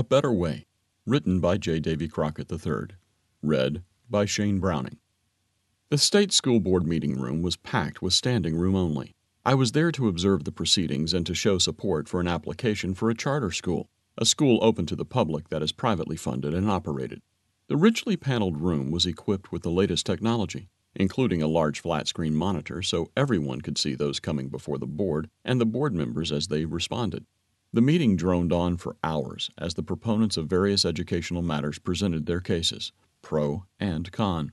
A Better Way, written by J. Davy Crockett III, read by Shane Browning. The state school board meeting room was packed with standing room only. I was there to observe the proceedings and to show support for an application for a charter school, a school open to the public that is privately funded and operated. The richly paneled room was equipped with the latest technology, including a large flat screen monitor so everyone could see those coming before the board and the board members as they responded. The meeting droned on for hours as the proponents of various educational matters presented their cases, pro and con.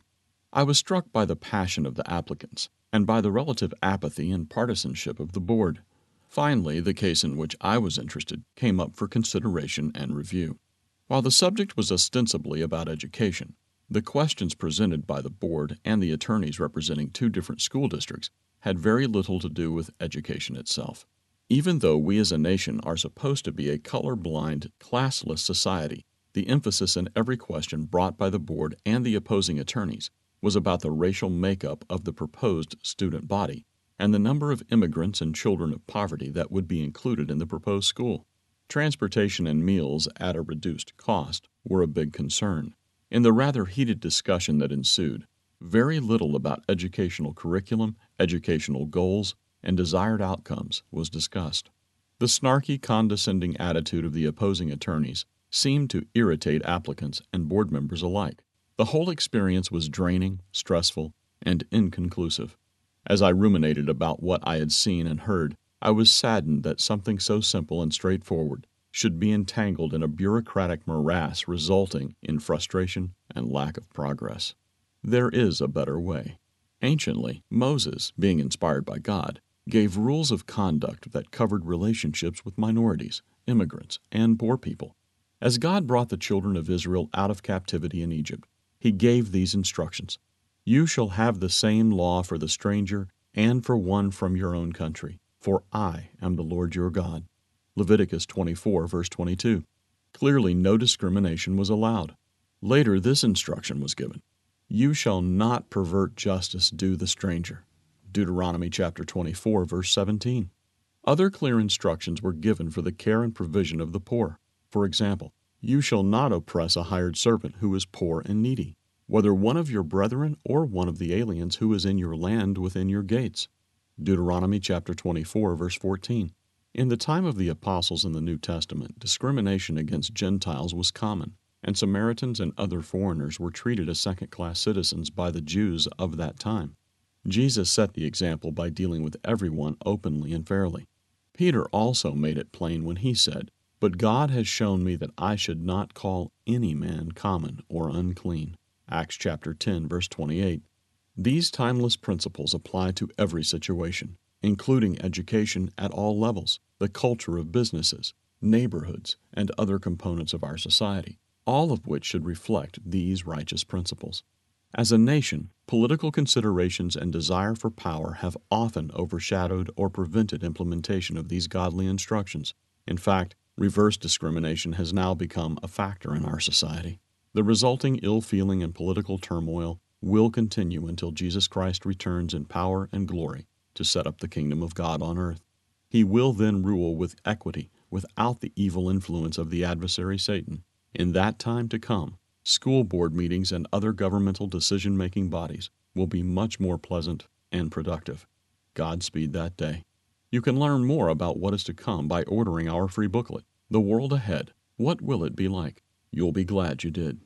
I was struck by the passion of the applicants and by the relative apathy and partisanship of the board. Finally, the case in which I was interested came up for consideration and review. While the subject was ostensibly about education, the questions presented by the board and the attorneys representing two different school districts had very little to do with education itself. Even though we as a nation are supposed to be a color-blind, classless society, the emphasis in every question brought by the board and the opposing attorneys was about the racial makeup of the proposed student body and the number of immigrants and children of poverty that would be included in the proposed school. Transportation and meals at a reduced cost were a big concern. In the rather heated discussion that ensued, very little about educational curriculum, educational goals, and desired outcomes was discussed. The snarky, condescending attitude of the opposing attorneys seemed to irritate applicants and board members alike. The whole experience was draining, stressful, and inconclusive. As I ruminated about what I had seen and heard, I was saddened that something so simple and straightforward should be entangled in a bureaucratic morass resulting in frustration and lack of progress. There is a better way. Anciently, Moses, being inspired by God, gave rules of conduct that covered relationships with minorities, immigrants, and poor people. As God brought the children of Israel out of captivity in Egypt, he gave these instructions You shall have the same law for the stranger and for one from your own country, for I am the Lord your God. Leviticus 24, verse 22. Clearly, no discrimination was allowed. Later, this instruction was given You shall not pervert justice due the stranger. Deuteronomy chapter 24, verse 17. Other clear instructions were given for the care and provision of the poor. For example, you shall not oppress a hired servant who is poor and needy, whether one of your brethren or one of the aliens who is in your land within your gates. Deuteronomy chapter 24 verse 14. In the time of the apostles in the New Testament, discrimination against Gentiles was common, and Samaritans and other foreigners were treated as second-class citizens by the Jews of that time. Jesus set the example by dealing with everyone openly and fairly. Peter also made it plain when he said, but God has shown me that I should not call any man common or unclean. Acts chapter 10 verse 28. These timeless principles apply to every situation, including education at all levels, the culture of businesses, neighborhoods, and other components of our society, all of which should reflect these righteous principles. As a nation, political considerations and desire for power have often overshadowed or prevented implementation of these godly instructions. In fact, Reverse discrimination has now become a factor in our society. The resulting ill feeling and political turmoil will continue until Jesus Christ returns in power and glory to set up the kingdom of God on earth. He will then rule with equity without the evil influence of the adversary Satan. In that time to come, school board meetings and other governmental decision making bodies will be much more pleasant and productive. Godspeed that day. You can learn more about what is to come by ordering our free booklet, The World Ahead What Will It Be Like? You'll be glad you did.